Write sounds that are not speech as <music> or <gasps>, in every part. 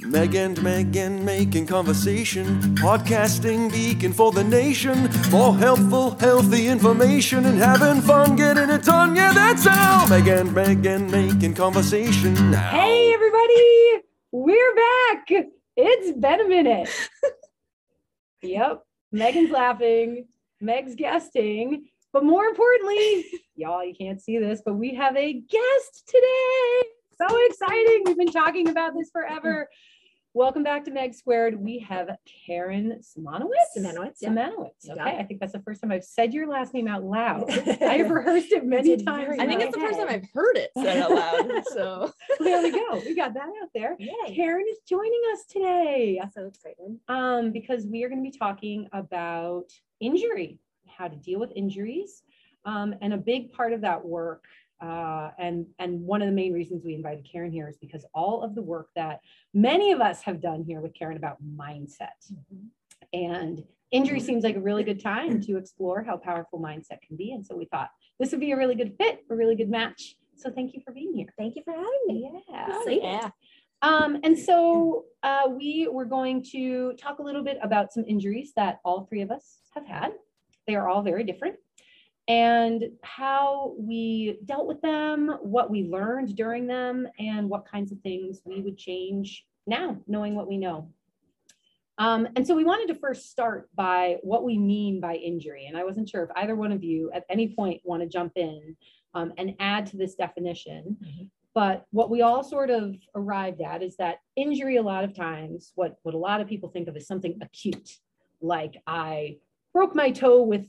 Meg and Megan making conversation, podcasting beacon for the nation. More helpful, healthy information and having fun getting it done. Yeah, that's how Meg and Megan making conversation now. Hey, everybody, we're back. It's been a minute. <laughs> yep, Megan's laughing, Meg's guesting, but more importantly, y'all, you can't see this, but we have a guest today. So exciting. We've been talking about this forever. Welcome back to Meg Squared. We have Karen Simonowitz. Simonowitz, yeah. Simonowitz. Okay. it. I think that's the first time I've said your last name out loud. <laughs> I have rehearsed it many times. I think it's the first time. I've heard it said out loud. <laughs> So There we go. We got that out there. Yay. Karen is joining us today That's So excited. um, because we are going to be talking about injury, how to deal with injuries. Um, and a big part of that work, uh, and, and one of the main reasons we invited Karen here is because all of the work that many of us have done here with Karen about mindset. And injury seems like a really good time to explore how powerful mindset can be. And so we thought this would be a really good fit, a really good match. So thank you for being here. Thank you for having me. Yeah. Excited. yeah. Um, and so uh, we were going to talk a little bit about some injuries that all three of us have had. They are all very different. And how we dealt with them, what we learned during them, and what kinds of things we would change now, knowing what we know. Um, and so we wanted to first start by what we mean by injury. And I wasn't sure if either one of you at any point want to jump in um, and add to this definition. But what we all sort of arrived at is that injury, a lot of times, what, what a lot of people think of as something acute, like I broke my toe with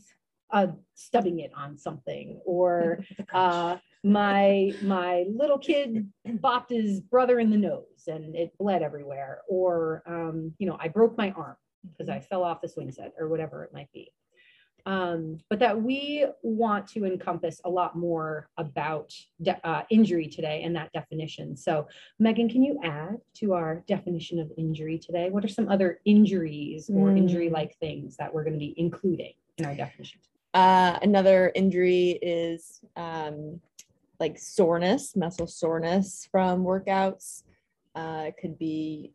uh, stubbing it on something, or <laughs> uh, my my little kid bopped his brother in the nose and it bled everywhere, or um, you know I broke my arm because I fell off the swing set, or whatever it might be um, but that we want to encompass a lot more about de- uh, injury today and that definition. So, Megan, can you add to our definition of injury today? What are some other injuries or Mm. injury like things that we're going to be including in our definition? Uh, another injury is um, like soreness, muscle soreness from workouts. Uh, it could be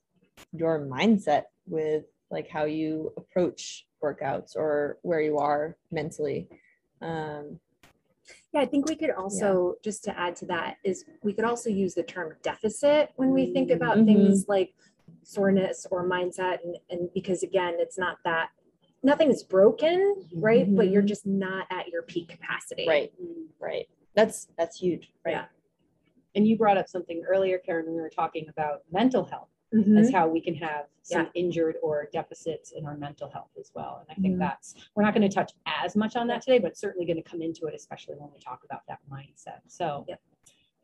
your mindset with like how you approach workouts or where you are mentally. Um, Yeah, I think we could also, just to add to that, is we could also use the term deficit when we think about Mhm. things like soreness or mindset. And, and because again, it's not that nothing is broken, right? But you're Mhm. just not at your peak capacity. right, right. That's that's huge, right? Yeah. And you brought up something earlier, Karen, when we were talking about mental health. Mhm. as how we can have some Yeah. injured or deficits in our mental health as well. And I think Mhm. that's, we're not going to touch as much on that today, but certainly going to come into it, especially when we talk about that mindset. So, Yep.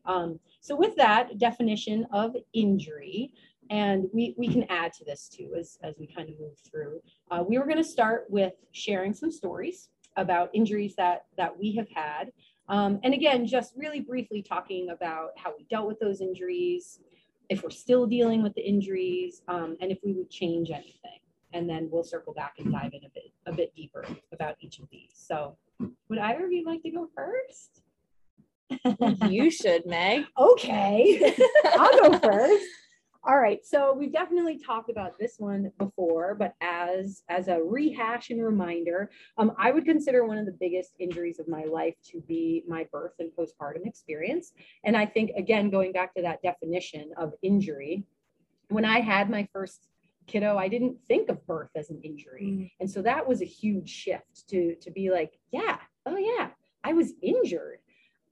Um, so with that definition of injury, and we, we can add to this too as, as we kind of move through. Uh, we were going to start with sharing some stories about injuries that, that we have had. Um, and again, just really briefly talking about how we dealt with those injuries, if we're still dealing with the injuries, um, and if we would change anything. And then we'll circle back and dive in a bit, a bit deeper about each of these. So would either of you like to go first? You <laughs> should, Meg. Okay, <laughs> I'll go first. All right, so we've definitely talked about this one before, but as as a rehash and reminder, um, I would consider one of the biggest injuries of my life to be my birth and postpartum experience. And I think again, going back to that definition of injury, when I had my first kiddo, I didn't think of birth as an injury. And so that was a huge shift to to be like, yeah, oh yeah, I was injured.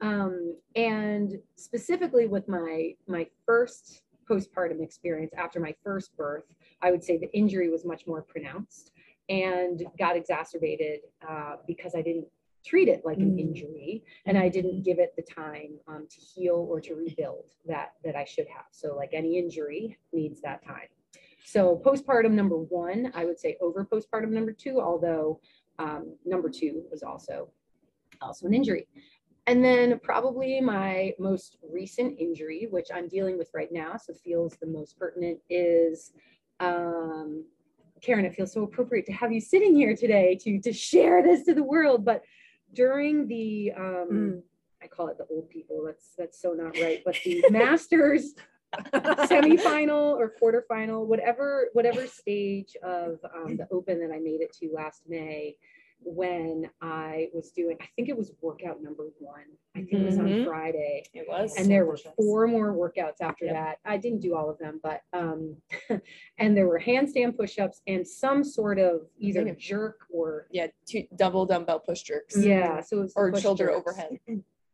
Um, and specifically with my my first postpartum experience after my first birth, I would say the injury was much more pronounced and got exacerbated uh, because I didn't treat it like an Mm. injury and I didn't give it the time um, to heal or to rebuild that that I should have. So like any injury needs that time. So postpartum number one, I would say over postpartum number two, although um, number two was also also an injury. And then probably my most recent injury, which I'm dealing with right now, so feels the most pertinent, is um, Karen. It feels so appropriate to have you sitting here today to to share this to the world. But during the um, Mm. I call it the old people. That's that's so not right. But the <laughs> masters semifinal or quarterfinal, whatever whatever stage of um, the open that I made it to last May, when I was doing, I think it was workout number one. I think it was on Mhm. Friday. It was. And there were four more workouts after Yep. that. I didn't do all of them, but um, <laughs> and there were handstand push-ups and some sort of either jerk or Yeah, two double dumbbell push jerks. yeah, so it was Or shoulder jerks. overhead.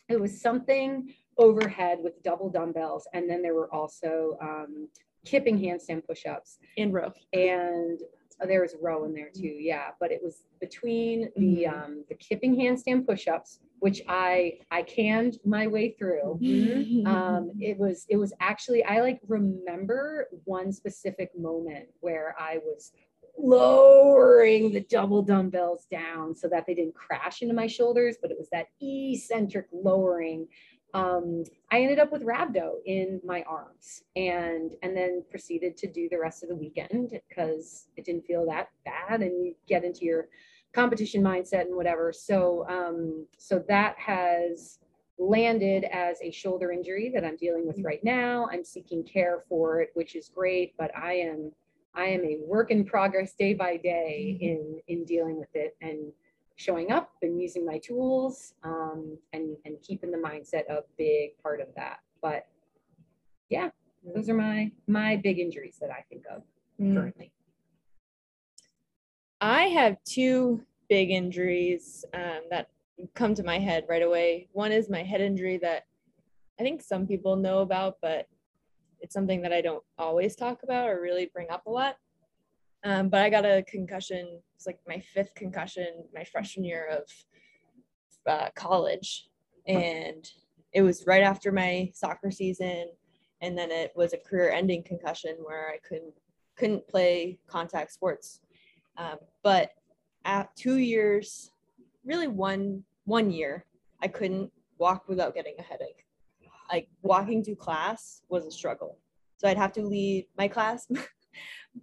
It was something overhead with double dumbbells, and then there were also um, kipping handstand push-ups, In row. and uh, there was a row in there too. Yeah, but it was between the Mhm. um, the kipping handstand push-ups, which I I canned my way through. Mm-hmm. um it was it was actually i like remember one specific moment where i was lowering the double dumbbells down so that they didn't crash into my shoulders but it was that eccentric lowering um i ended up with rhabdo in my arms and and then proceeded to do the rest of the weekend because it didn't feel that bad and you get into your competition mindset and whatever. So um so that has landed as a shoulder injury that I'm dealing with right now. I'm seeking care for it, which is great, but I am I am a work in progress day by day in in dealing with it and showing up and using my tools um, and and keeping the mindset a big part of that. But yeah, those are my my big injuries that I think of Mm. currently. I have two big injuries um, that come to my head right away. One is my head injury that I think some people know about, but it's something that I don't always talk about or really bring up a lot. Um, but I got a concussion. It's like my fifth concussion my freshman year of uh, college, and it was right after my soccer season, and then it was a career-ending concussion where I couldn't couldn't play contact sports. Um, but at two years, really one one year, I couldn't walk without getting a headache. Like walking to class was a struggle. So I'd have to leave my class, <laughs>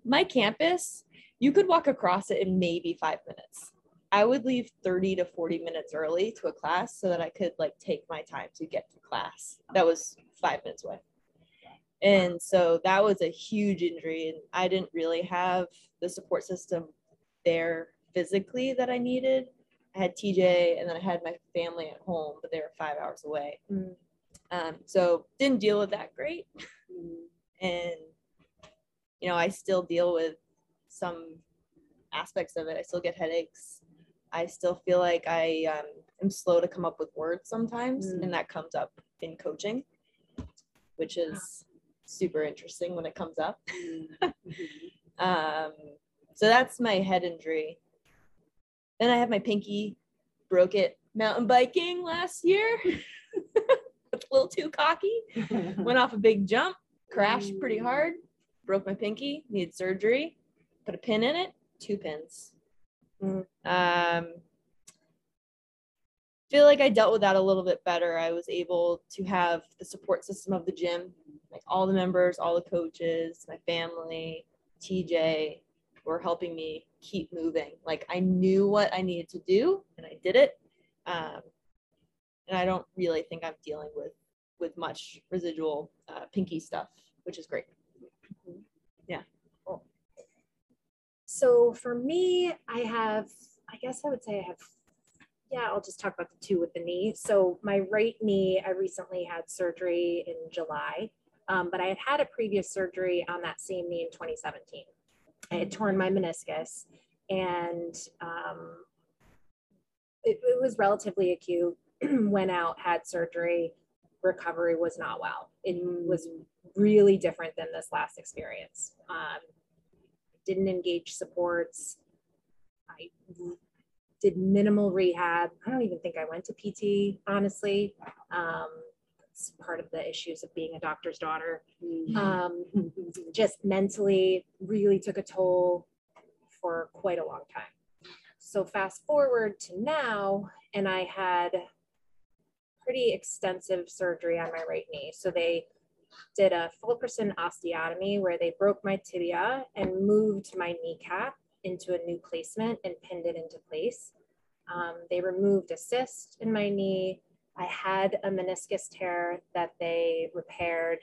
my campus. You could walk across it in maybe five minutes. I would leave 30 to 40 minutes early to a class so that I could like take my time to get to class. That was five minutes away. And so that was a huge injury. And I didn't really have the support system there physically that I needed. I had TJ and then I had my family at home, but they were five hours away. Mm. Um, so didn't deal with that great. And, you know, I still deal with some aspects of it. I still get headaches. I still feel like I um, am slow to come up with words sometimes, Mm. and that comes up in coaching, which is super interesting when it comes up. <laughs> Um, so that's my head injury. Then I have my pinky, broke it mountain biking last year. <laughs> a little too cocky. <laughs> Went off a big jump, crashed pretty hard, broke my pinky, needed surgery, put a pin in it, two pins. Mm. Um, feel like I dealt with that a little bit better. I was able to have the support system of the gym, like all the members, all the coaches, my family, TJ were helping me keep moving. Like I knew what I needed to do and I did it. Um, and I don't really think I'm dealing with with much residual uh, pinky stuff, which is great. So for me, I have, I guess I would say I have, yeah, I'll just talk about the two with the knee. So my right knee, I recently had surgery in July, um, but I had had a previous surgery on that same knee in 2017. I had torn my meniscus and um, it, it was relatively acute. <clears throat> Went out, had surgery, recovery was not well. It was really different than this last experience. Um, didn't engage supports. I did minimal rehab. I don't even think I went to PT, honestly. Um, it's part of the issues of being a doctor's daughter. Um, just mentally really took a toll for quite a long time. So fast forward to now, and I had pretty extensive surgery on my right knee. So they did a Fulkerson osteotomy where they broke my tibia and moved my kneecap into a new placement and pinned it into place. Um, they removed a cyst in my knee. I had a meniscus tear that they repaired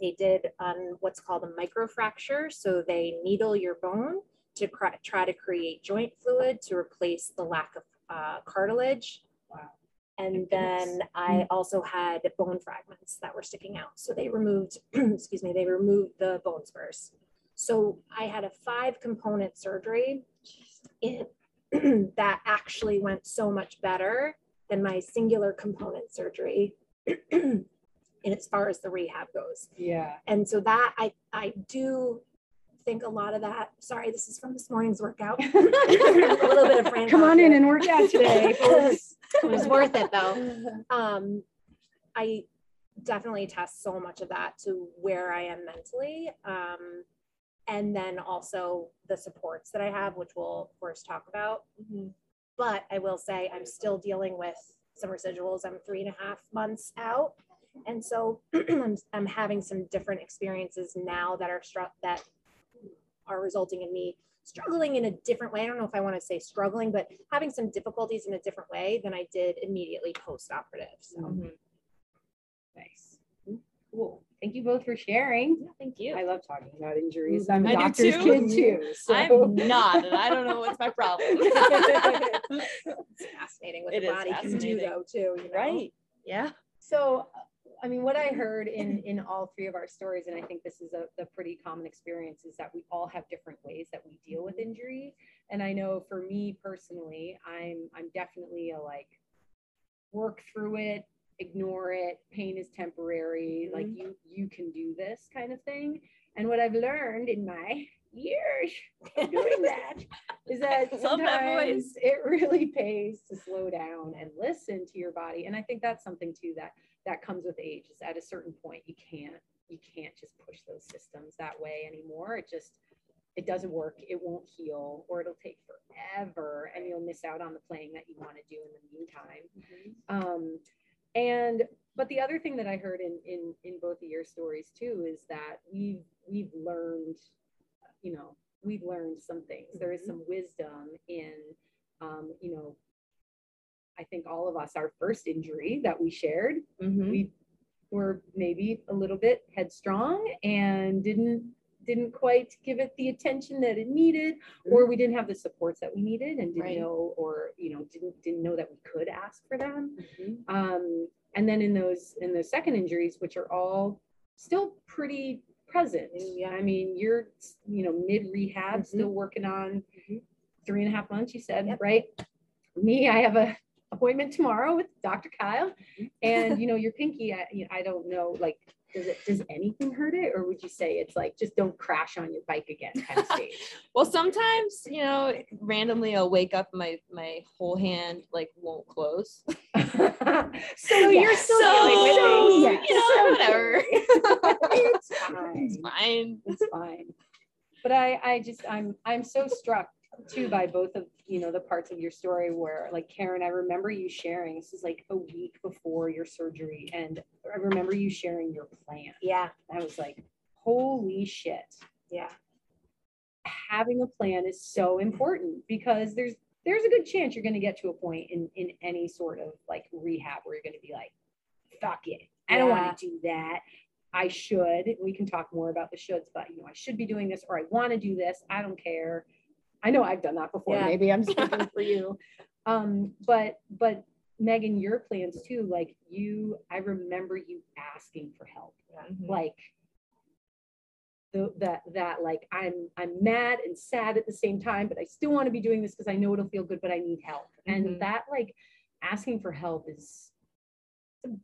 they did on what's called a microfracture. So they needle your bone to try to create joint fluid to replace the lack of uh, cartilage. Wow. Oh and then hmm. I also had bone fragments that were sticking out. So they removed, <clears throat> excuse me, they removed the bone spurs. So I had a five component surgery in, <clears throat> that actually went so much better than my singular component surgery. <clears throat> and as far as the rehab goes. Yeah. And so that I I do think a lot of that. Sorry, this is from this morning's workout. <laughs> a little bit of Fran Come on in and work out today. <laughs> folks. it was worth it though. <laughs> Um, I definitely test so much of that to where I am mentally. Um, and then also the supports that I have, which we'll of course talk about. But I will say I'm still dealing with some residuals. I'm three and a half months out. And so <clears throat> I'm, I'm having some different experiences now that are struck that are resulting in me struggling in a different way. I don't know if I want to say struggling, but having some difficulties in a different way than I did immediately post-operative. So Mhm. Nice. Cool. Thank you both for sharing. yeah, thank you. I love talking about injuries. I'm a I doctor's too. kid too. So. I'm not, and I don't know what's my problem. <laughs> it's fascinating what It the body can do though too. You know? right. Yeah. So, I mean, what I mm-hmm. heard in <laughs> in all three of our stories, and I think this is a the pretty common experience, is that we all have different ways that we deal with mm-hmm. injury. And I know for me personally, I'm I'm definitely a like work through it, ignore it, pain is temporary, like mm-hmm. you you can do this kind of thing. And what I've learned in my years doing <laughs> that is that Love that sometimes it really pays to slow down and listen to your body. And I think that's something too that that comes with age is at a certain point you can't you can't just push those systems that way anymore. It just it doesn't work. It won't heal or it'll take forever and you'll miss out on the playing that you want to do in the meantime. Um, and but the other thing that I heard in in in both of your stories too is that we've we've learned, you know, we've learned some things. There is some wisdom in, um, you know, I think all of us, our first injury that we shared, Mhm. we were maybe a little bit headstrong and didn't didn't quite give it the attention that it needed or we didn't have the supports that we needed and didn't Right. know or you know didn't didn't know that we could ask for them Mhm. um, and then in those in those second injuries which are all still pretty present Yeah. i mean you're you know mid rehab Mhm. still working on Mhm. three and a half months you said Yep. right me i have a appointment tomorrow with dr kyle mm-hmm. and you <laughs> know your pinky I, you know, I don't know like does it does anything hurt it or would you say it's like just don't crash on your bike again kind of stage <laughs> Well, sometimes you know, randomly I'll wake up, my my whole hand like won't close. <laughs> so you're still So, dealing with so, you know, whatever. it's It's fine fine. it's fine. But I, I just, I'm, I'm so struck too by both of, you know, the parts of your story where like Karen, I remember you sharing, this is like a week before your surgery. And I remember you sharing your plan. Yeah, I was like, holy shit. yeah, Having a plan is so important because there's, there's a good chance you're going to get to a point in, in any sort of like rehab where you're going to be like, fuck it. I don't want to do that. I should. We can talk more about the shoulds, but you know, I should be doing this or I want to do this. I don't care. I know I've done that before. Yeah. Maybe I'm <laughs> speaking for you. Um, but but Megan, your plans too, like you, I remember you asking for help. Mhm. Like the that that like I'm I'm mad and sad at the same time, but I still want to be doing this because I know it'll feel good, but I need help. And Mhm. that like asking for help is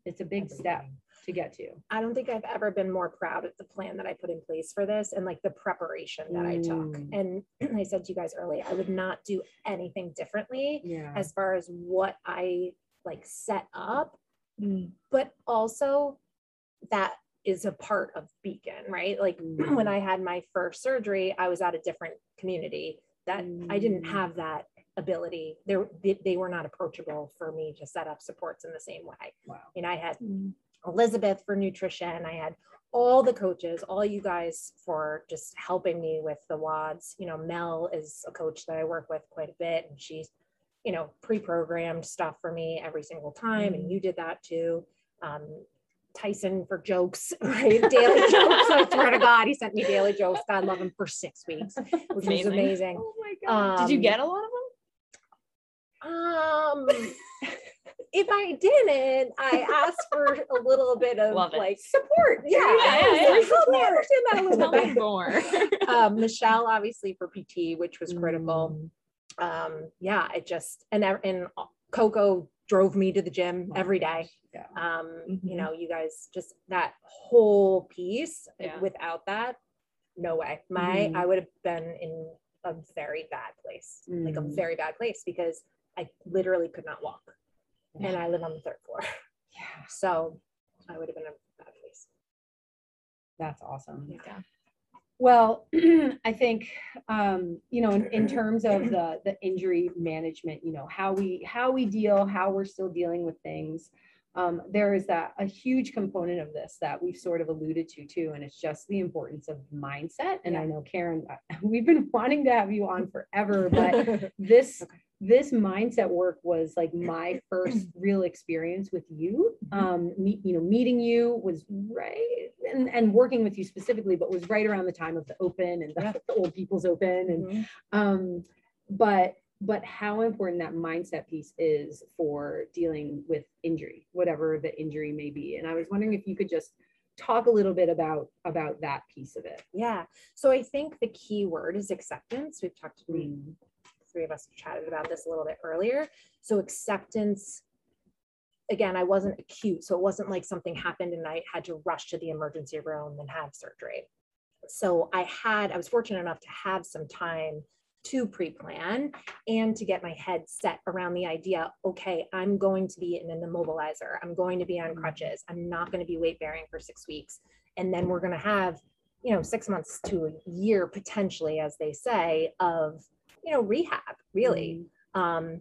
it's a big step to get to. I don't think I've ever been more proud of the plan that I put in place for this and like the preparation that I took. Mm. And <clears throat> I said to you guys earlier, I would not do anything differently Yeah. as far as what I like set up, Mm. but also that is a part of Beacon, right? Like Mm. <clears throat> when I had my first surgery, I was at a different community that I didn't Mm. have that ability. They, they, they were not approachable for me to set up supports in the same way. Wow. And I had Mm. Elizabeth for nutrition. I had all the coaches, all you guys for just helping me with the WODs. You know, Mel is a coach that I work with quite a bit, and she's, you know, pre-programmed stuff for me every single time, and you did that too. Um, Tyson for jokes, <laughs> right? Daily <laughs> jokes. I swear to God, he sent me daily jokes. God love him for six weeks, which was Amazing. amazing. Oh my god! Did you Um, get a lot of them? Um, if I didn't, I asked for a little bit of Love it. like support. Yeah, Yeah, I yeah, was yeah. like, help me understand that a them? little Tell me bit. more. <laughs> um, Michelle, obviously for PT, which was critical. Mm. Um, yeah, it just and and Coco drove me to the gym Oh every my day. gosh, Um, you Mhm. know, you guys just that whole piece. Yeah. Without that, no way. My Mhm. I would have been in a very bad place, like a Mm. very bad place because I literally could not walk, and I live on the third floor. <laughs> Yeah, So I would have been in a bad place. that's awesome. Yeah. Well, <clears throat> I think, um, you know, in, in terms of the, <clears throat> the injury management, you know, how we, how we deal, how we're still dealing with things. Um, there is that, a huge component of this that we've sort of alluded to too, and it's just the importance of mindset. And I know Karen, <laughs> we've been wanting to have you on forever, but <laughs> this this mindset work was like my <clears throat> first real experience with you um meet, you know meeting you was right and, and working with you specifically but was right around the time of the open and the, Yeah. the <laughs> old people's open and Mhm. um but but how important that mindset piece is for dealing with injury whatever the injury may be and i was wondering if you could just talk a little bit about about that piece of it Yeah. So I think the key word is acceptance. We've talked, Mm. Three of us chatted about this a little bit earlier. So acceptance, again, I wasn't acute. So it wasn't like something happened and I had to rush to the emergency room and have surgery. So I had, I was fortunate enough to have some time to pre-plan and to get my head set around the idea, okay, I'm going to be in an immobilizer. I'm going to be on Mhm. crutches. I'm not going to be weight bearing for six weeks. And then we're going to have, you know, six months to a year potentially, as they say, of, you know, rehab, really. Um,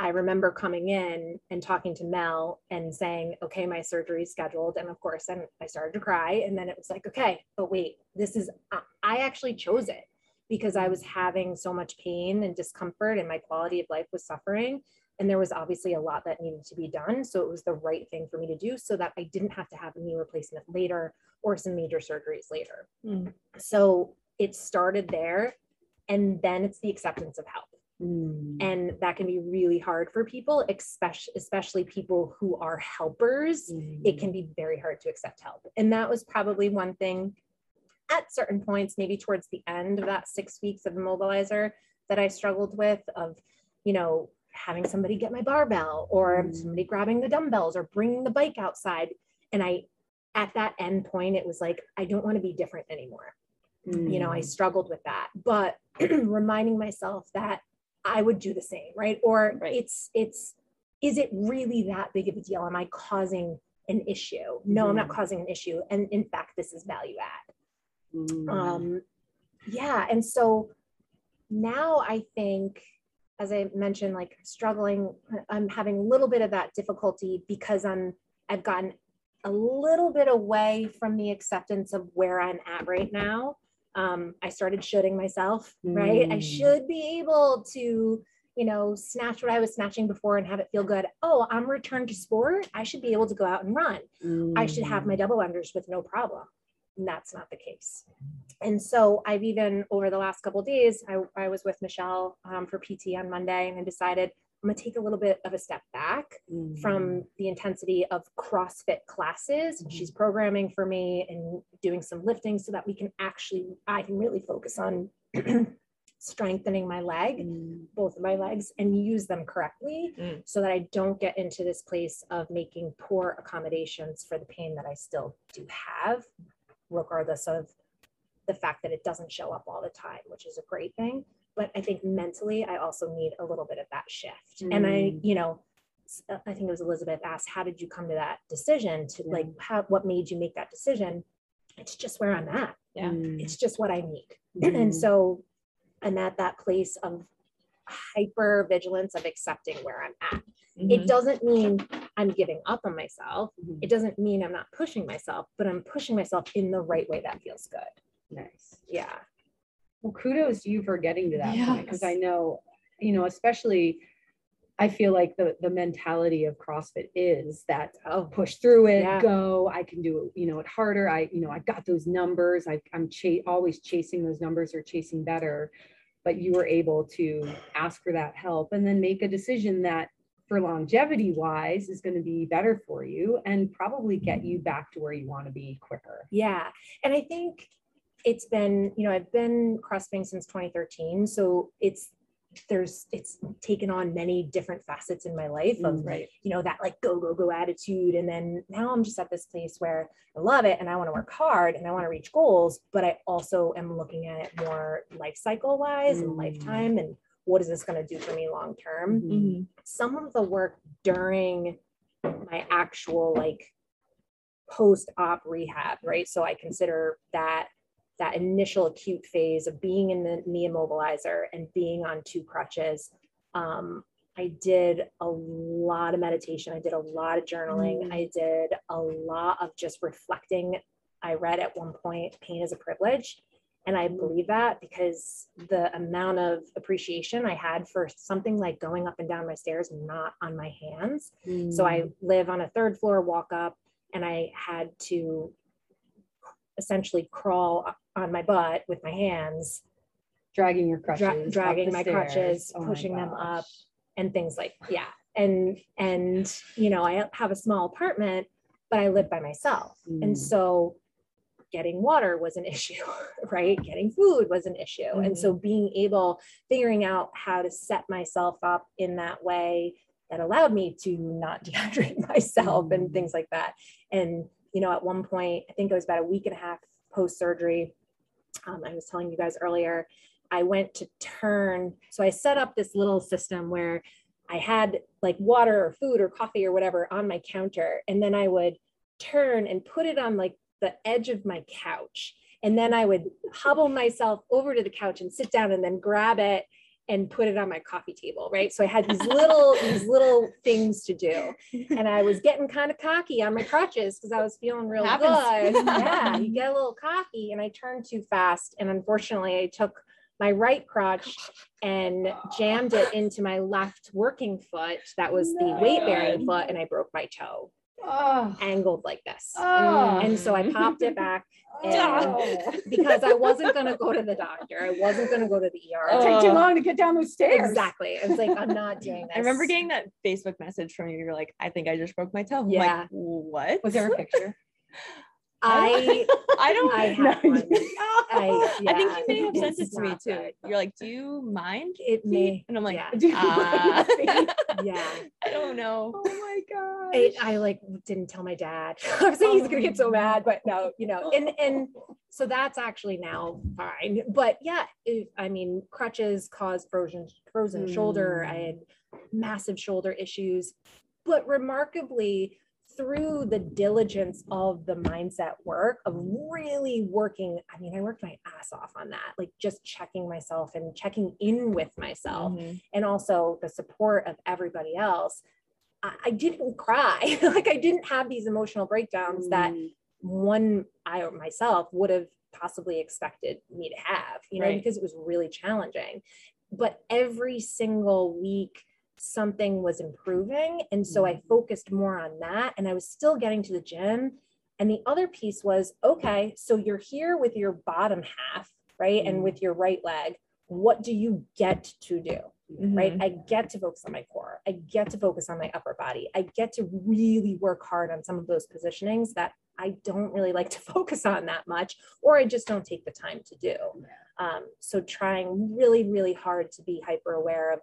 I remember coming in and talking to Mel and saying, okay, my surgery is scheduled. And of course, then I started to cry. And then it was like, okay, but wait, this is, I- I actually chose it because I was having so much pain and discomfort and my quality of life was suffering. And there was obviously a lot that needed to be done. So it was the right thing for me to do so that I didn't have to have a knee replacement later or some major surgeries later. Mm. So it started there. And then it's the acceptance of help Mm. and that can be really hard for people especially especially people who are helpers. It can be very hard to accept help. And that was probably one thing at certain points maybe towards the end of that six weeks of immobilizer that i struggled with of you know having somebody get my barbell or Mm. somebody grabbing the dumbbells or bringing the bike outside. And i at that end point it was like i don't want to be different anymore you know i Mm. struggled with that but <clears throat> reminding myself that i would do the same right or Right. it's it's is it really that big of a deal am i causing an issue no i'm not Mhm. causing an issue and in fact this is value add Mm. um yeah and so now i think as i mentioned like struggling i'm having a little bit of that difficulty because i'm i've gotten a little bit away from the acceptance of where i'm at right now um i started shooting myself right i Mm. should be able to you know snatch what i was snatching before and have it feel good oh i'm returned to sport i should be able to go out and run I should have my Mm. double unders with no problem. And that's not the case. And so I've even over the last couple of days, I, I was with Michelle um, for PT on Monday and I decided I'm gonna take a little bit of a step back Mm. from the intensity of CrossFit classes. Mhm. She's programming for me and doing some lifting so that we can actually, I can really focus on <clears throat> strengthening my leg Mm. both of my legs and use them correctly Mm. so that I don't get into this place of making poor accommodations for the pain that I still do have, regardless of the fact that it doesn't show up all the time, which is a great thing. But I think mentally, I also need a little bit of that shift. And I, Mm. you know, uh, I think it was Elizabeth asked, how did you come to that decision to Yeah. like, how, what made you make that decision? It's just where I'm at. Yeah. Mm. It's just what I need Mm. and so I'm at that place of hyper vigilance of accepting where I'm at. Mhm. It doesn't mean I'm giving up on myself. Mhm. It doesn't mean I'm not pushing myself, but I'm pushing myself in the right way that feels good. Nice. Yeah. Well, kudos to you for getting to that point because I know, you know, especially I feel like the the mentality of CrossFit is that oh push through it, Yeah. go. I can do it, you know, it harder. I you know I got those numbers. I, I'm cha- always chasing those numbers or chasing better. But you were able to ask for that help and then make a decision that for longevity wise is going to be better for you and probably get you back to where you want to be quicker. Yeah. And I think it's been, you know, I've been CrossFitting since 2013. So it's, there's, it's taken on many different facets in my life of, Right. you know, that like go, go, go attitude. And then now I'm just at this place where I love it and I want to work hard and I want to reach goals, but I also am looking at it more life cycle wise and Mm. lifetime and what is this going to do for me long term? Mhm. some of the work during my actual like post-op rehab, right? So I consider that that initial acute phase of being in the knee immobilizer and being on two crutches. Um, I did a lot of meditation. I did a lot of journaling. Mm. I did a lot of just reflecting. I read at one point, pain is a privilege. And I believe that because the amount of appreciation I had for something like going up and down my stairs, not on my hands. So I live on a third floor walk up and I had to essentially crawl on my butt with my hands dragging your crutches, up dragging my stairs. crutches, Oh my pushing them up. and things like, yeah. And, and, you know, I have a small apartment, but I live by myself. Mm. And so getting water was an <laughs> issue, right? Getting food was an issue. And so being able, figuring out how to set myself up in that way that allowed me to not <laughs> dehydrate myself and Mm. things like that. And, you know, at one point, I think it was about a week and a half post surgery. Um, I was telling you guys earlier, I went to turn. So I set up this little system where I had like water or food or coffee or whatever on my counter. And then I would turn and put it on like the edge of my couch. And then I would hobble myself over to the couch and sit down and then grab it and put it on my coffee table, right? So I had these little <laughs> these little things to do, and I was getting kind of cocky on my crutches because I was feeling real good. <laughs> Yeah, you get a little cocky, and I turned too fast, and unfortunately, I took my right crotch and jammed it into my left working foot. That was the weight bearing foot, and I broke my toe, Oh, angled like this. oh. And so I popped it back <laughs> and Oh. because I wasn't going to go to the doctor. I wasn't going to go to the ER. It took too long to get down those stairs. Exactly. I was like, I'm not <laughs> doing this. I remember getting that Facebook message from you. You're like, I think I just broke my toe. I'm Yeah. Like, what? Was there a <laughs> picture? I, I don't. I had No. I, I think you may have sent it to me too. good. You're like, do you mind? It may, And I'm like, yeah. <laughs> Uh, <laughs> yeah. <laughs> I don't know. Oh my gosh. I, I like didn't tell my dad. I was like, he's gonna get so mad, but no, you know, and and so that's actually now fine. But yeah, if, I mean, crutches cause frozen frozen shoulder. I had massive shoulder issues, but remarkably, through the diligence of the mindset work of really working, I mean, I worked my ass off on that, like just checking myself and checking in with myself Mhm. and also the support of everybody else, I, I didn't cry. <laughs> like I didn't have these emotional breakdowns that Mm. one I or myself would have possibly expected me to have, you know, Right. because it was really challenging. But every single week, something was improving. And so I focused more on that. And I was still getting to the gym. And the other piece was okay, so you're here with your bottom half, right? And with your right leg. What do you get to do? right? Mhm. I get to focus on my core. I get to focus on my upper body. I get to really work hard on some of those positionings that I don't really like to <laughs> focus on that much, or I just don't take the time to do. Um, so trying really, really hard to be hyper aware of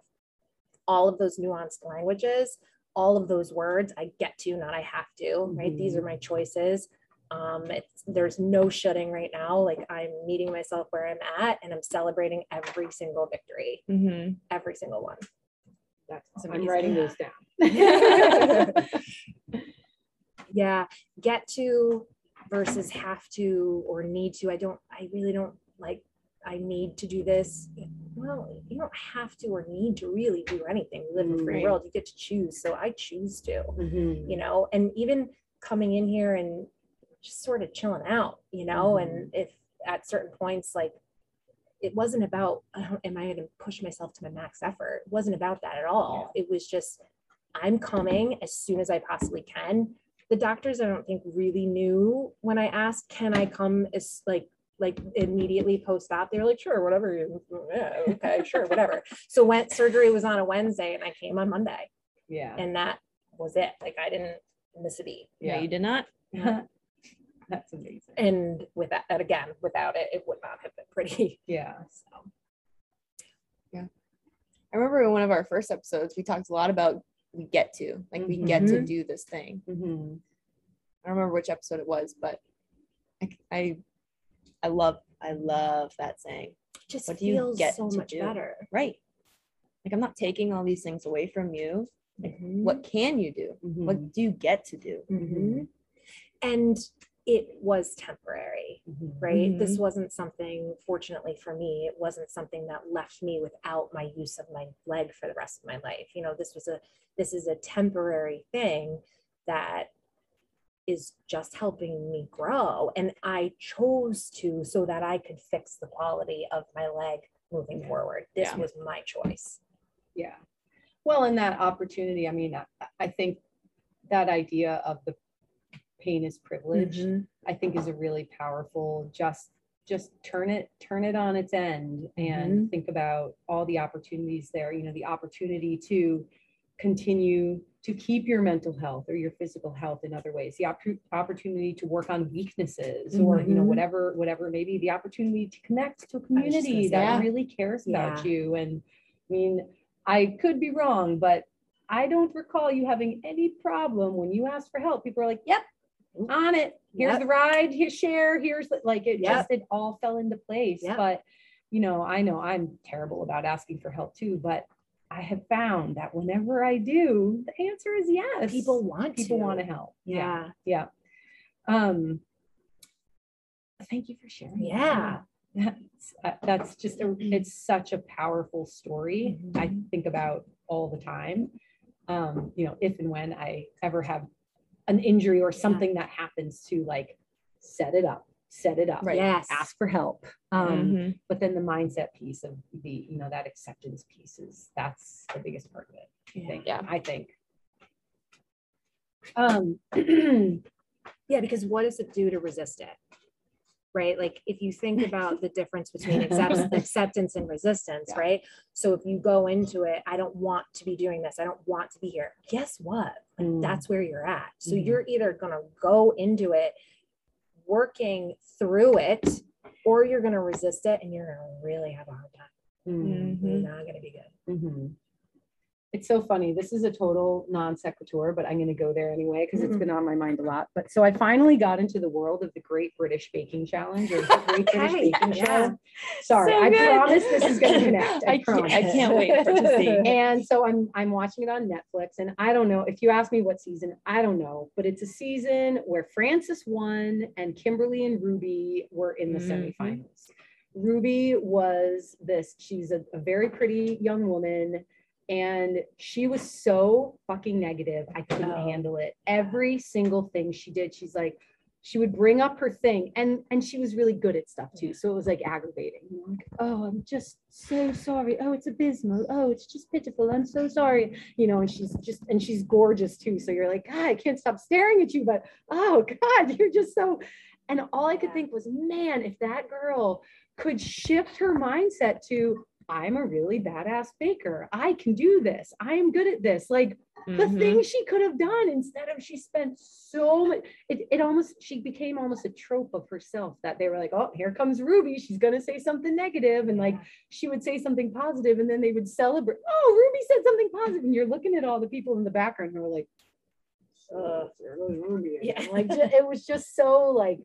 all of those nuanced languages, all of those words. I get to, not I have to, right? These are my choices. Um, it's there's no shutting right now. Like I'm meeting myself where I'm at and I'm celebrating every single victory Mhm. every single one. That's I'm writing those down. <laughs> yeah, get to versus have to or need to. I don't, I really don't like, I need to do this. Well, you don't have to or need to really do anything. We live in a free Right. world. You get to choose. So I choose to, Mhm. you know, and even coming in here and just sort of chilling out, you know, and if at certain points, like it wasn't about am I going to push myself to my max effort. It wasn't about that at all. It was just I'm coming as soon as I possibly can. The doctors I don't think really knew when I asked, can I come as like like immediately post op? They were like, sure, whatever. Yeah, okay, sure, whatever. So when surgery was on a Wednesday and I came on Monday Yeah. and that was it. Like I didn't miss a beat. Yeah, you did not. <laughs> That's amazing. And with that, again, without it, it would not have been pretty. <laughs> Yeah. So Yeah. I remember in one of our first episodes, we talked a lot about we get to, like we get to Mhm. do this thing. Mm-hmm. I don't remember which episode it was, but I, I, I love, I love that saying. it just What do you get so much do? better. Right. Like I'm not taking all these things away from you. Mhm. What can you do? What do you get to do? Mhm. And it was temporary, Mm-hmm. right? This wasn't something, fortunately for me, it wasn't something that left me without my use of my leg for the rest of my life. You know, this was a, this is a temporary thing that is just helping me grow. And I chose to so that I could fix the quality of my leg moving Yeah. forward. This Yeah. was my choice. Yeah. Well, in that opportunity, I mean, I, I think that idea of the pain is privilege, Mhm. I think is a really powerful, just, just turn it, turn it on its end and think about all the opportunities there, you know, the opportunity to continue to keep your mental health or your physical health in other ways, the oppor- opportunity to work on weaknesses or, you know, Mhm. whatever, whatever, maybe the opportunity to connect to a community that that. really cares about Yeah. you. And I mean, I could be wrong, but I don't recall you having any problem when you asked for help. People are like, yep, on it. Here's Yep. the ride, here's share, here's the, like, it Yep. just, it all fell into place. Yep. But, you know, I know I'm terrible about asking for help too, but I have found that whenever I do, the answer is yes. People want People to. want to help. Yeah. Yeah. Um, thank you for sharing. Yeah. That's, uh, that's just, a it's such a powerful story. I Mhm. think about all the time. Um, you know, if and when I ever have an injury or something that happens to like set it up, set it up, Right. Yes. ask for help. Um, Mhm. but then the mindset piece of the, you know, that acceptance piece is, that's the biggest part of it. I Yeah. think, Yeah. I think. Um, <clears throat> Yeah, because what does it do to resist it? Right? Like if you think about the difference between accept- <laughs> acceptance and resistance, Yeah. right? So if you go into it, I don't want to be doing this, I don't want to be here. Guess what? Mm. That's where you're at. So Mhm. you're either going to go into it working through it, or you're going to resist it and you're going to really have a hard time. mm. It's not going to be good. Mhm. It's so funny. This is a total non sequitur, but I'm going to go there anyway because it's Mhm. been on my mind a lot. But so I finally got into the world of the Great British Baking Challenge or the Great British Okay, Baking yeah. Show. Sorry, So I promise this is going <laughs> to connect. I, I can't- I can't wait for to see. <laughs> And so I'm I'm watching it on Netflix, and I don't know if you ask me what season, I don't know, but it's a season where Frances won and Kimberley and Ruby were in the Mhm. semifinals. Ruby was this, she's a, a very pretty young woman. And she was so fucking negative. I couldn't Oh. handle it. Every single thing she did, she's like, she would bring up her thing and and she was really good at stuff too. So it was like aggravating. You know, like, oh, I'm just so sorry. Oh, it's abysmal. Oh, it's just pitiful. I'm so sorry. You know, and she's just and she's gorgeous too. So you're like, God, I can't stop staring at you, but oh <laughs> God, you're just so and all I could think was, man, if that girl could shift her mindset to I'm a really badass baker. I can do this. I am good at this. Like the Mhm. things she could have done instead of she spent so much it, it almost she became almost a trope of herself that they were like oh here comes ruby she's going to say something negative and like she would say something positive and then they would celebrate oh ruby said something positive and you're looking at all the people in the background who are like uh, ruby. Yeah. like it was just so like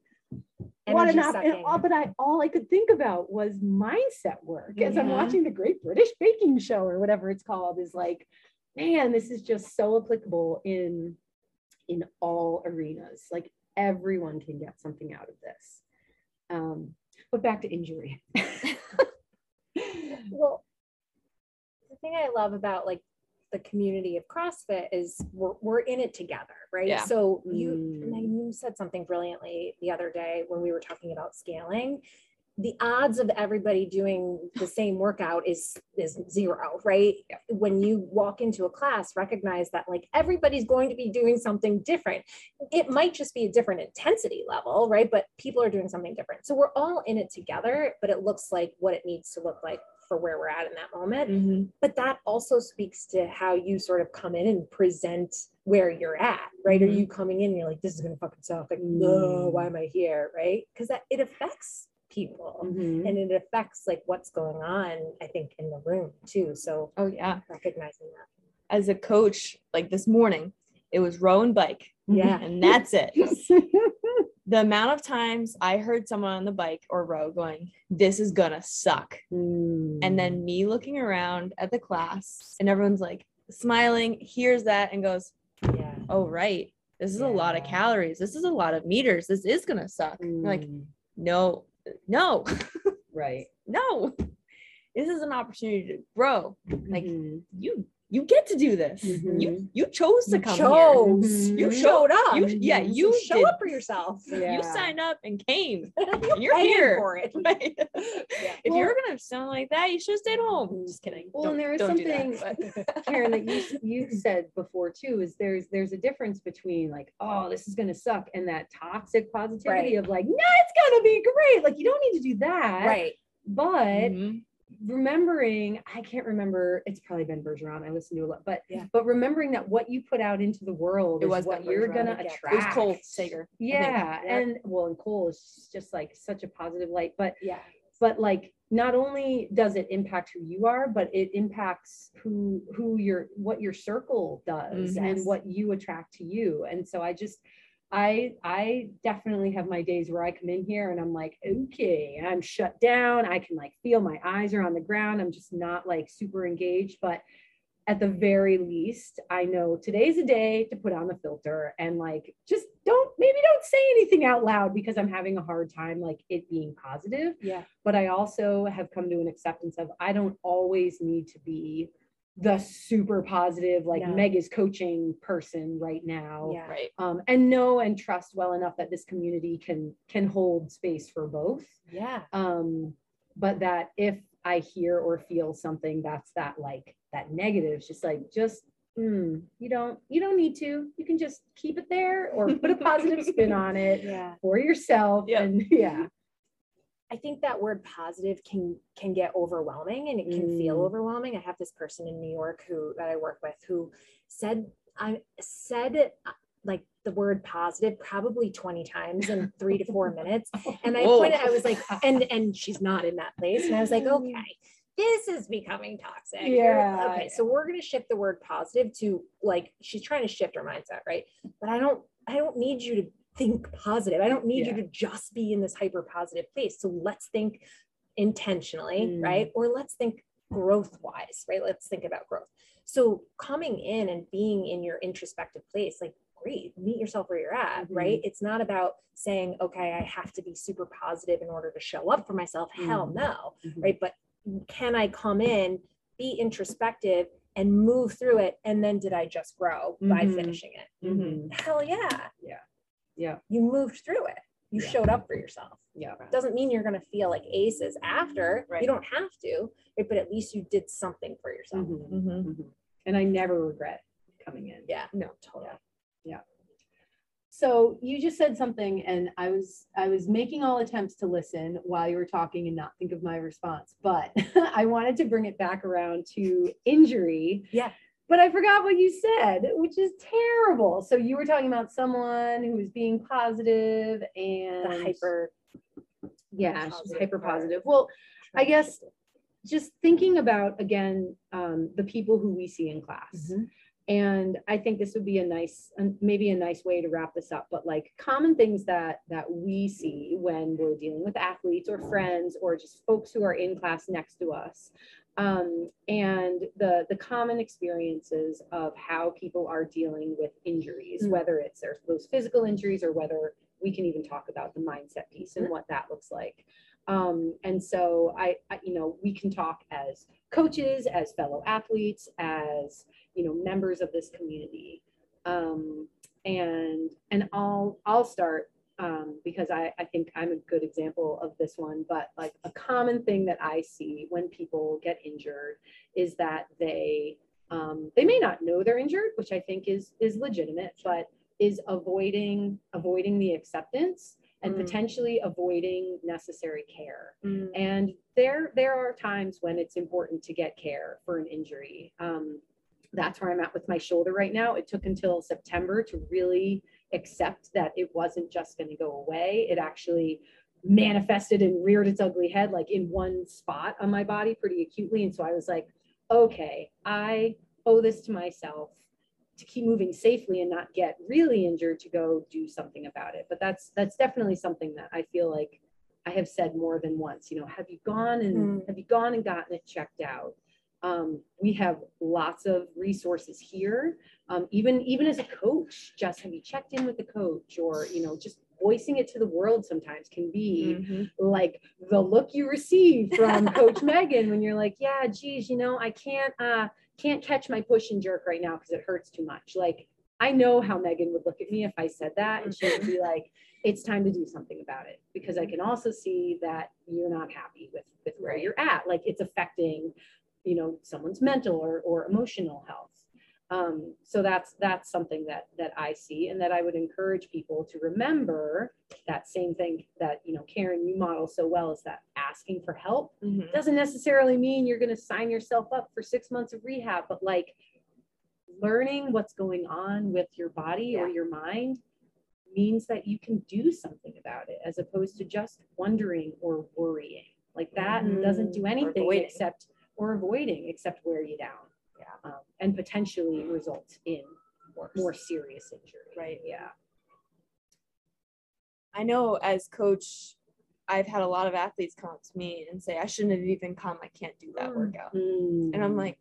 what an op- and all, but I all I could think about was mindset work as I'm Mhm. watching the Great British Baking Show or whatever it's called is like, man, this is just so applicable in in all arenas. Like everyone can get something out of this. Um, but back to injury. <laughs> Well, the thing I love about like the community of CrossFit is we're, we're in it together, right? Yeah. So you, Mm. Megan, you said something brilliantly the other day when we were talking about scaling. the odds of everybody doing the <laughs> same workout is is zero, right? When you walk into a class, recognize that like everybody's going to be doing something different. It might just be a different intensity level, right? But people are doing something different. So we're all in it together, but it looks like what it needs to look like for where we're at in that moment. Mhm. But that also speaks to how you sort of come in and present where you're at, right? Are Mhm. you coming in and you're like, this is gonna fucking suck, like, no, why am I here, right? Because that it affects people Mhm. and it affects like what's going on, I think, in the room too. So Oh yeah. recognizing that. As a coach, like this morning, it was row and bike, Yeah. and that's it. <laughs> the amount of times I heard someone on the bike or row going, "This is gonna suck," and Mm. then me looking around at the class, and everyone's like smiling, hears that, and goes, Yeah. "Oh right, this is a lot of calories. This is a lot of meters. This is gonna suck." You're like, Mm. no, no, <laughs> right. no. This is an opportunity to grow. Like Mhm. you, you get to do this. You, Mhm. you chose to You come chose. here. You You showed. up. You, yeah, you show did. up for yourself. Yeah. You signed up and came. <laughs> You're, You're here. for it. <laughs> Right? Yeah. If Well- you're gonna sound like that, you should have stayed home. Just kidding. Well, Don't- and there is that, something, but- <laughs> Karen, that you you said before too, is there's there's a difference between like, oh, this is gonna suck, and that toxic positivity Right. of like, no, it's gonna be great. Like you don't need to do that. Right. But Mhm. Remembering, I can't remember, it's probably Ben Bergeron. I listened to a lot, but Yeah. but remembering that what you put out into the world It is was what you're Bergeron, gonna attract. It was Cole Sager. Yeah, Yeah. and well, and Cole is just like such a positive light, but Yeah. but like not only does it impact who you are but it impacts who who your what your circle does Mhm. and what you attract to you and so i just i i definitely have my days where i come in here and i'm like okay i'm shut down. I can like feel my eyes are on the ground. I'm just not like super engaged but at the very least i know today's a day to put on the filter and like just don't maybe don't say anything out loud because i'm having a hard time like it being positive. Yeah. but I also have come to an acceptance of I don't always need to be the super positive, like No. Meg is coaching person right now. Yeah. Right. Um, and know and trust well enough that this community can can hold space for both. Yeah. Um, but that if I hear or feel something that's that like that negative, it's just like just mm, you don't you don't need to. You can just keep it there or put a positive spin <laughs> on it Yeah. for yourself. Yeah. And <laughs> yeah. I think that word positive can can get overwhelming and it can feel Mm. overwhelming. I have this person in New York who that I work with who said I said uh, like the word positive probably 20 times in <laughs> three to four minutes. And I Whoa. pointed, I was like, and and she's not in that place. And I was like, okay, this is becoming toxic. Yeah, Okay, so we're gonna shift the word positive to like she's trying to shift her mindset, right? But I don't I don't need you to think positive. I don't need Yeah. you to just be in this hyper positive place. So let's think intentionally, Mm. right? Or let's think growth wise, right? Let's think about growth. So coming in and being in your introspective place, like great, meet yourself where you're at, right? It's not about saying, okay, I have to be super positive in order to show up for myself. Hell Mhm. no, Mhm. right? But can I come in, be introspective and move through it? And then did I just grow by Mhm. finishing it? Mhm. Hell yeah. Yeah. Yeah. You moved through it. You Yeah. showed up for yourself. Yeah. Doesn't mean you're going to feel like aces after. Right. You don't have to, right? but at least you did something for yourself. Mhm. Mhm. Mhm. And I never regret coming in. Yeah. No, totally. Yeah. So you just said something and I was I was making all attempts to listen while you were talking and not think of my response, but <laughs> I wanted to bring it back around to injury. Yeah. But I forgot what you said, which is terrible. So you were talking about someone who was being positive and The hyper. yeah, she's hyper positive. Well, I guess just thinking about again um, the people who we see in class Mhm. and i think this would be a nice maybe a nice way to wrap this up but like common things that that we see when we're dealing with athletes or friends or just folks who are in class next to us um, and the the common experiences of how people are dealing with injuries Mm. whether it's their, those physical injuries or whether we can even talk about the mindset piece and Mhm. what that looks like um, and so I, I, you know, we can talk as coaches, as fellow athletes, as you know, members of this community. Um, and and I'll I'll start. Um, because I, I think I'm a good example of this one, but like a common thing that I see when people get injured is that they um, they may not know they're injured, which I think is is legitimate, but is avoiding avoiding the acceptance and Mm. potentially avoiding necessary care. Mm. And there there are times when it's important to get care for an injury. Um, that's where I'm at with my shoulder right now. It took until September to really accept that it wasn't just going to go away. It actually manifested and reared its ugly head like in one spot on my body pretty acutely. And so I was like, okay, I owe this to myself to keep moving safely and not get really injured to go do something about it. But that's that's definitely something that I feel like I have said more than once. You know, have you gone and hmm. have you gone and gotten it checked out? Um, we have lots of resources here. Um, even even as a coach, just have you checked in with the coach, or you know, just voicing it to the world sometimes can be Mhm. like the look you receive from <laughs> coach megan when you're like yeah geez you know i can't uh can't catch my push and jerk right now because it hurts too much. Like i know how megan would look at me if i said that and she would be like it's time to do something about it because i can also see that you're not happy with with where you're at. Like it's affecting you know someone's mental or, or emotional health. Um, so that's that's something that that I see and that I would encourage people to remember that same thing that you know Karen you model so well is that asking for help Mhm. doesn't necessarily mean you're going to sign yourself up for six months of rehab but like learning what's going on with your body or your mind means that you can do something about it as opposed to just wondering or worrying. Like that doesn't do anything except or avoiding except wear you down Yeah. um, and potentially result in more, more serious injury Right. yeah I know as coach, I've had a lot of athletes come up to me and say, I shouldn't have even come. I can't do that Mm. workout. Mm. And I'm like,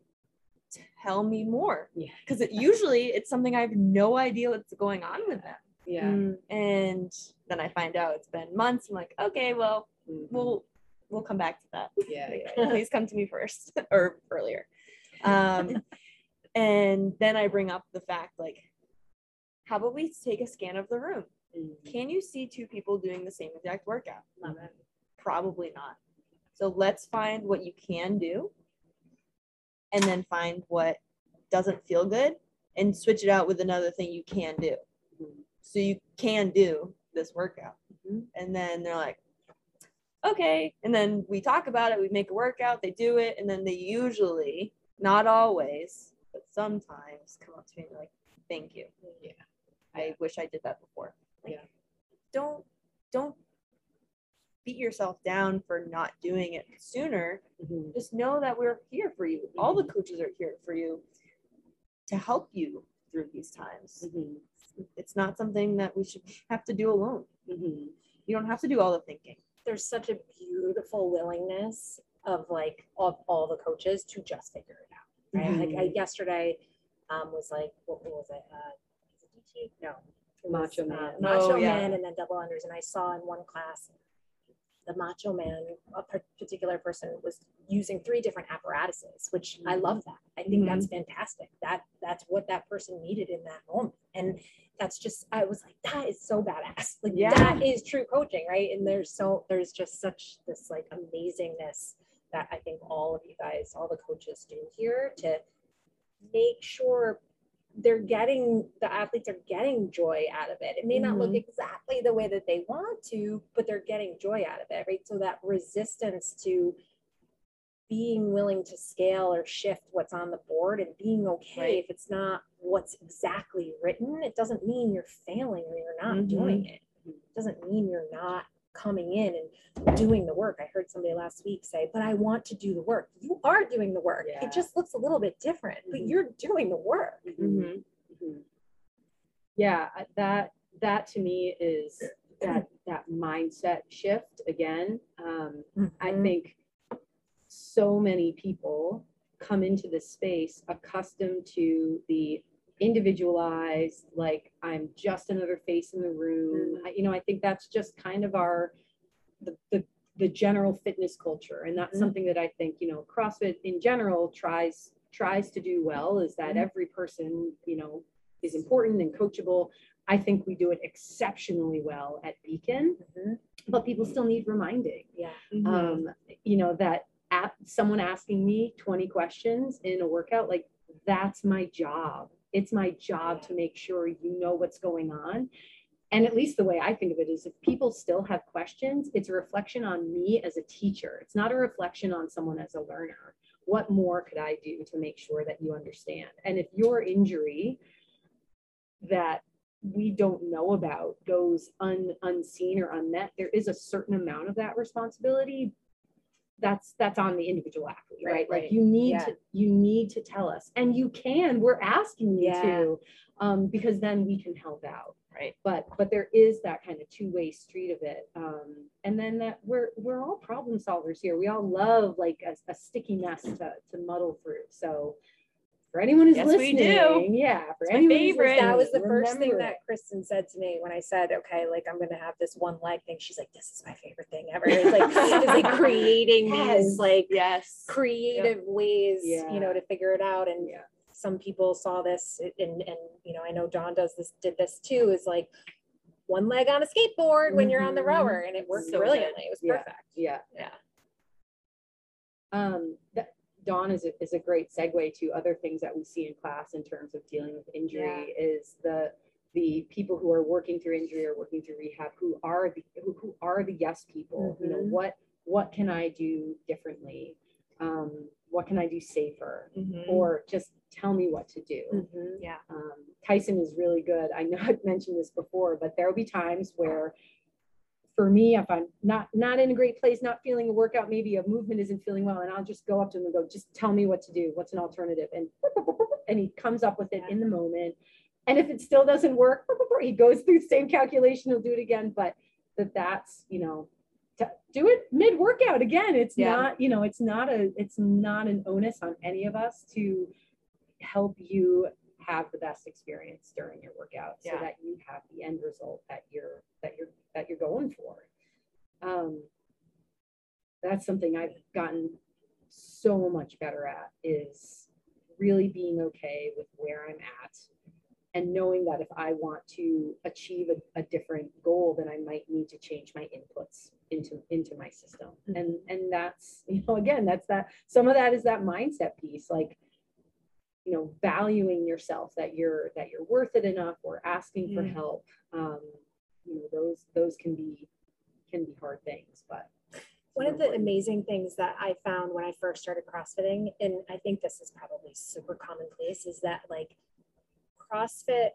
tell me more. Yeah. <laughs> Because it, usually it's something I have no idea what's going on with them. yeah Mm. And then I find out it's been months. I'm like, okay, well, Mhm. we'll we'll come back to that. yeah, yeah, Like, Please come to me first <laughs> or earlier. Um, and then I bring up the fact like, how about we take a scan of the room? Mm. Can you see two people doing the same exact workout? It. Probably not. So let's find what you can do and then find what doesn't feel good and switch it out with another thing you can do. Mhm. So you can do this workout. Mhm. And then they're like, okay. And then we talk about it, we make a workout, they do it, and then they usually, not always, but sometimes come up to me and like, thank you. Yeah. I wish I did that before. Like, Yeah. don't don't beat yourself down for not doing it sooner. Mhm. Just know that we're here for you. All the coaches are here for you to help you through these times. Mhm. It's not something that we should have to do alone. Mhm. You don't have to do all the thinking. There's such a beautiful willingness of like of all the coaches to just figure it out. Right. Like I, yesterday um, was like, what was it? Uh, is it DT? No. It was, Macho uh, Man. Macho Oh, yeah. Man and then double unders. And I saw in one class the macho man, a particular person was using three different apparatuses, which I love mm-hmm. that. I think that's mm-hmm. fantastic. That that's what that person needed in that moment. And that's just I was like, that is so badass. Like Yeah. that is true coaching, right? And there's so there's just such this like amazingness that I think all of you guys, all the coaches do here to make sure they're getting the athletes are getting joy out of it. It may not look exactly the way that they want to, but they're getting joy out of it, right? So that resistance to being willing to scale or shift what's on the board and being okay Right. if it's not what's exactly written, it doesn't mean you're failing or you're not Mhm. doing it. It doesn't mean you're not coming in and doing the work. I heard somebody last week say, but I want to do the work. You are doing the work. Yeah. It just looks a little bit different, but Mhm. you're doing the work. Mhm. Mhm. Yeah, that that to me is that <clears throat> that mindset shift again. Um, I Mhm. think so many people come into this space accustomed to the individualized, like I'm just another face in the room. I, you know, I think that's just kind of our the, the the general fitness culture, and that's Mhm. something that I think you know CrossFit in general tries tries to do well. Is that Mhm. every person you know is important and coachable. I think we do it exceptionally well at Beacon, Mhm. but people still need reminding. Yeah. Mm-hmm. Um, you know, that at someone asking me 20 questions in a workout, like that's my job. It's my job to make sure you know what's going on. And at least the way I think of it is if people still have questions, it's a reflection on me as a teacher. It's not a reflection on someone as a learner. What more could I do to make sure that you understand? And if your injury that we don't know about goes un, unseen or unmet, there is a certain amount of that responsibility. That's that's on the individual athlete, right? Right, Like right. you need Yeah. to you need to tell us, and you can. We're asking you Yeah. to, um, because then we can help out Right. but but there is that kind of two-way street of it um and then that we're we're all problem solvers here we all love like a, a sticky mess to, to muddle through so for anyone who's Yes, we listening do. yeah for It's my anyone who's favorite. That was the listening, first thing that. Kristen said to me when I said, okay, like I'm gonna have this one leg thing. She's like, this is my favorite thing ever. It's like, <laughs> it's like creating Yes. these like Yes. creative ways, you know, to figure it out. And yeah some people saw this and, and, you know, I know Dawn does this, did this too, is like one leg on a skateboard when you're on the Mhm. rower and it worked So good. brilliantly. It was Yeah. perfect. yeah Yeah. um that Dawn is a, is a great segue to other things that we see in class in terms of dealing with injury is the the people who are working through injury or working through rehab who are the who, who are the yes people. You know Mhm. what what can i do differently? Um, what can i do safer? Mhm. or just tell me what to do. Mhm. um, tyson is really good. I know <laughs> i've mentioned this before but there will be times where for me if i'm not not in a great place not feeling a workout maybe a movement isn't feeling well and i'll just go up to him and go just tell me what to do. What's an alternative? And and he comes up with it in the moment. And if it still doesn't work <laughs> he goes through the same calculation he'll do it again. But that that's you know to do it mid workout again it's Yeah. not you know it's not a it's not an onus on any of us to help you have the best experience during your workout so Yeah. that you have the end result that you're that you're that you're going for. Um that's something i've gotten so much better at is really being okay with where i'm at and knowing that if i want to achieve a, a different goal then i might need to change my inputs into into my system. And and that's you know again that's that some of that is that mindset piece. Like you know valuing yourself that you're that you're worth it enough or asking for Mm. help um you know those those can be can be hard things but One of the amazing things that I found when I first started CrossFitting, and I think this is probably super commonplace, is that like CrossFit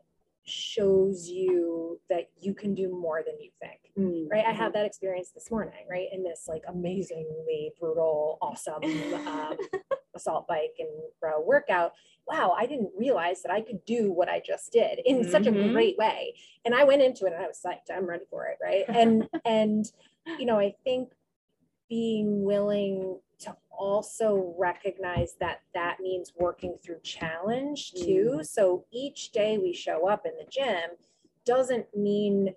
shows you that you can do more than you think. Mm, Right. I had that experience this morning, right? In this like amazingly brutal, awesome um, <laughs> assault bike and row workout. Wow, I didn't realize that I could do what I just did in such a Mhm. great way. And I went into it and I was psyched. I'm ready for it. Right. And <laughs> and you know, I think being willing to also recognize that that means working through challenge too. So each day we show up in the gym doesn't mean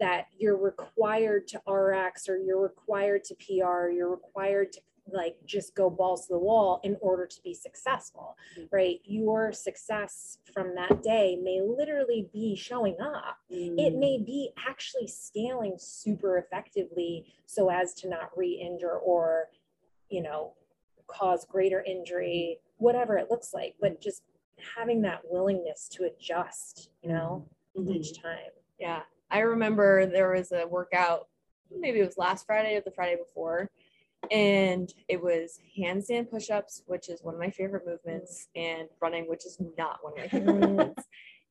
that you're required to RX or you're required to PR, you're required to like just go balls to the wall in order to be successful, right? Your success from that day may literally be showing up it mm, may be actually scaling super effectively so as to not re-injure or you know cause greater injury whatever it looks like but just having that willingness to adjust you know mhm. each time Yeah. I remember there was a workout, maybe it was last Friday or the Friday before, and it was handstand push ups, which is one of my favorite movements, and running, which is not one of my favorite <laughs> movements.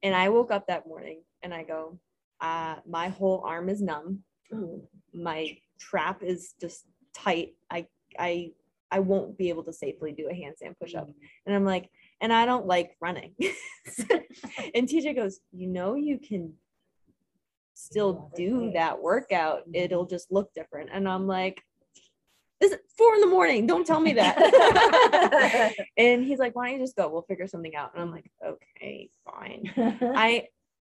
And I woke up that morning and I go, uh, my whole arm is numb. My trap is just tight. I, I, I won't be able to safely do a handstand push up. And I'm like, and I don't like running. <laughs> and TJ goes, you know, you can still do that workout. It'll just look different. And I'm like, this is four in the morning. Don't tell me that. <laughs> <laughs> and he's like, why don't you just go? We'll figure something out. And I'm like, okay, fine. I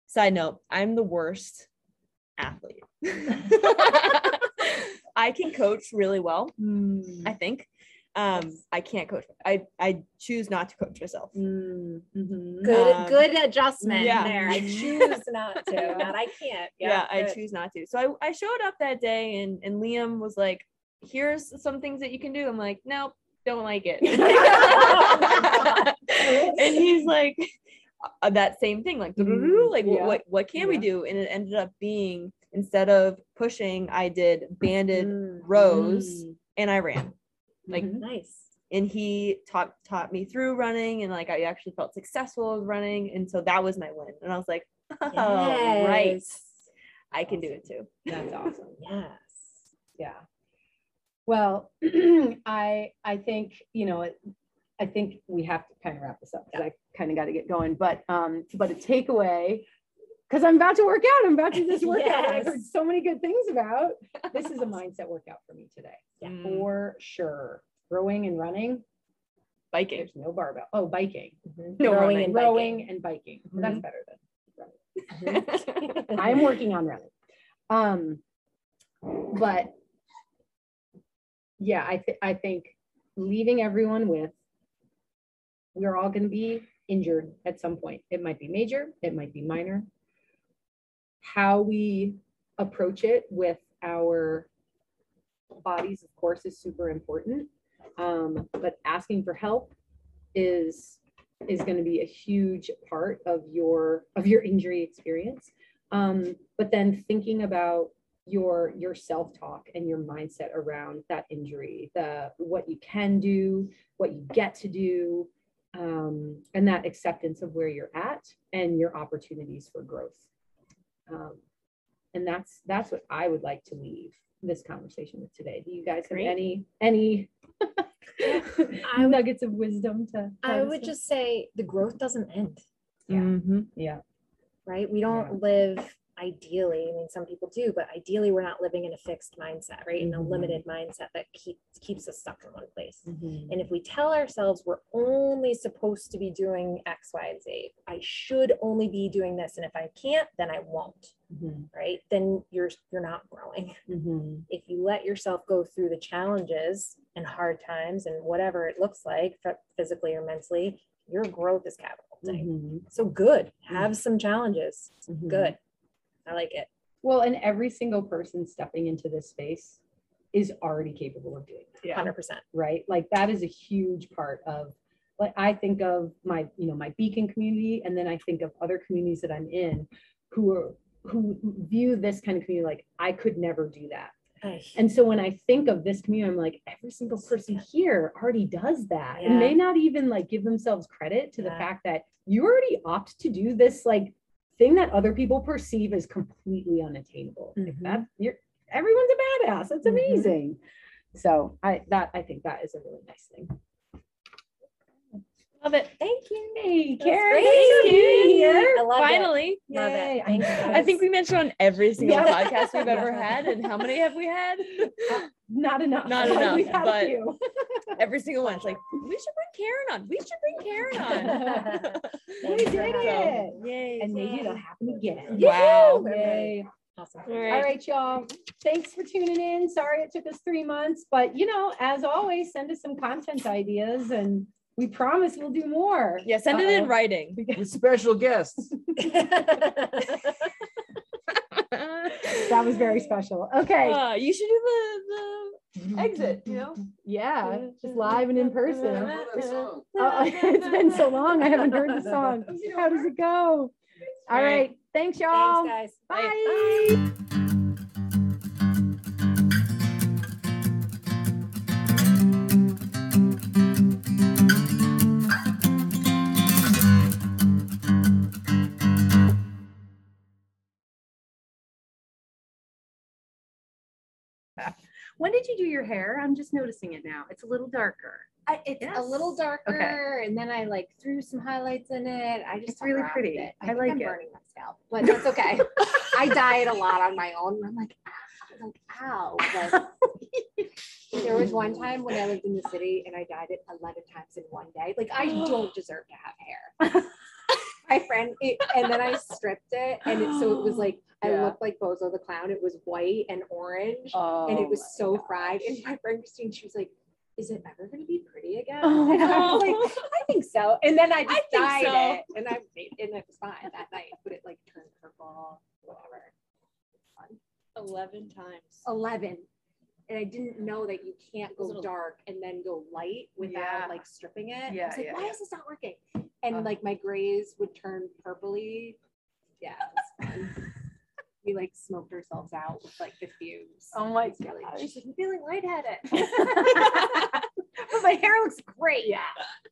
side note, I'm the worst athlete. I can coach really well, Mm, I think. Um, Yes. I can't coach. I I choose not to coach myself. Mm, mhm. Good, Um, good adjustment yeah. there. I choose <laughs> not to, Yeah. not I can't. Yeah, I choose not to. So I, I showed up that day and and Liam was like, here's some things that you can do. I'm like, nope, don't like it. <laughs> and he's <laughs> like uh, that same thing, like Mm, like yeah. what what can we do? And it ended up being instead of pushing, I did banded Mm, rows Mm. and I ran. Like Mhm. Nice. and he taught taught me through running and like I actually felt successful with running. And so that was my win. And I was like, <laughs> oh right. Yes. I can do it too. That's <laughs> awesome. Yes. Yeah. Well, <clears throat> I I think you know it- I think we have to kind of wrap this up because I kind of got to get going. But um, but a takeaway because I'm about to work out. I'm about to do this workout. I've heard so many good things about. <laughs> This is a mindset workout for me today, Yeah. Mm, for sure. Rowing and running. biking. There's no barbell. Oh, biking. No Rowing and rowing biking. and biking. Well, That's Mhm. better than running. <laughs> I'm working on running. Um, but yeah, I think I think leaving everyone with we're all going to be injured at some point. It might be major, it might be minor. How we approach it with our bodies, of course, is super important. Um, but asking for help is is going to be a huge part of your of your injury experience um, but then thinking about your your self-talk and your mindset around that injury the what you can do what you get to do um, and that acceptance of where you're at and your opportunities for growth um, and that's that's what i would like to leave this conversation with today do you guys have Great. any any I <laughs> would- nuggets of wisdom to I would with? just say the growth doesn't end, Yeah. Mhm. yeah right? We don't live ideally. I mean, some people do, but ideally, we're not living in a fixed mindset, right? In a Mhm. limited mindset that keeps keeps us stuck in one place. Mhm. And if we tell ourselves we're only supposed to be doing X, Y, and Z, I should only be doing this, and if I can't, then I won't, Mhm. right? Then you're you're not growing. Mhm. If you let yourself go through the challenges and hard times and whatever it looks like, physically or mentally, your growth is catapulting. Mhm. So good. Have some challenges. Good. I like it. Well, and every single person stepping into this space is already capable of doing that, Yeah. 100%. right? Like that is a huge part of like I think of my, you know, my beacon community, and then I think of other communities that I'm in who are who view this kind of community like I could never do that. And so when I think of this community, I'm like, every single person here already does that and may not even like give themselves credit to the fact that you already opt to do this like thing that other people perceive as completely unattainable. Like Mhm. that you're everyone's a badass. That's Mhm. amazing. So I that I think that is a really nice thing. Love it. Thank you. Hey, Karen, great. thanks here. I love it. Finally. Love it. I think we mentioned on every single Yeah. podcast we've ever had. And how many have we had? <laughs> Not enough. Not enough, We've but- <laughs> Every single one. It's like, we should bring Karen on. We should bring Karen on. <laughs> We did it. Yay. And maybe it'll happen again. Wow. Yay. Awesome. All All right. right, y'all. Thanks for tuning in. Sorry it took us three months, but you know, as always, send us some content ideas and we promise we'll do more. Yeah, send it in Uh-oh. writing. With special guests. <laughs> <laughs> That was very special. Okay. Uh, you should do the, the exit, you know? Yeah, just live and in person. Oh, <laughs> it's been so long. I haven't heard the song. How does it go? All All right. right. Thanks, y'all. Thanks, guys. Bye. When did you do your hair? I'm just noticing it now. It's a little darker. I, it's Yes. a little darker, and then I like threw some highlights in it. I just It's really pretty. It. I think like I'm it. burning my scalp, but that's okay. <laughs> I dye it a lot on my own. I'm like, ah, like ow. But <laughs> there was one time when I lived in the city and I dyed it 11 times in one day. Like I <gasps> don't deserve to have hair. <laughs> my friend, it, and then I stripped it, and it, so it was like I Yeah. looked like Bozo the clown. It was white and orange Oh, and it was so fried. And my friend Christine, she was like, is it ever going to be pretty again? Oh, <laughs> and I was like, I think so. And then I just think dyed so. it, and I made, and it was fine that night. But it like turned purple, whatever. Fun. 11 times. Eleven, and I didn't know that you can't go dark and then go light without Yeah. like stripping it. I Yeah, was like, yeah, why yeah. is this not working? And Uh. like my grays would turn purpley. Yeah, it was fun. we like smoked ourselves out with like the fumes. Oh my was really- She's like, I'm feeling lightheaded. <laughs> but my hair looks great. Yeah.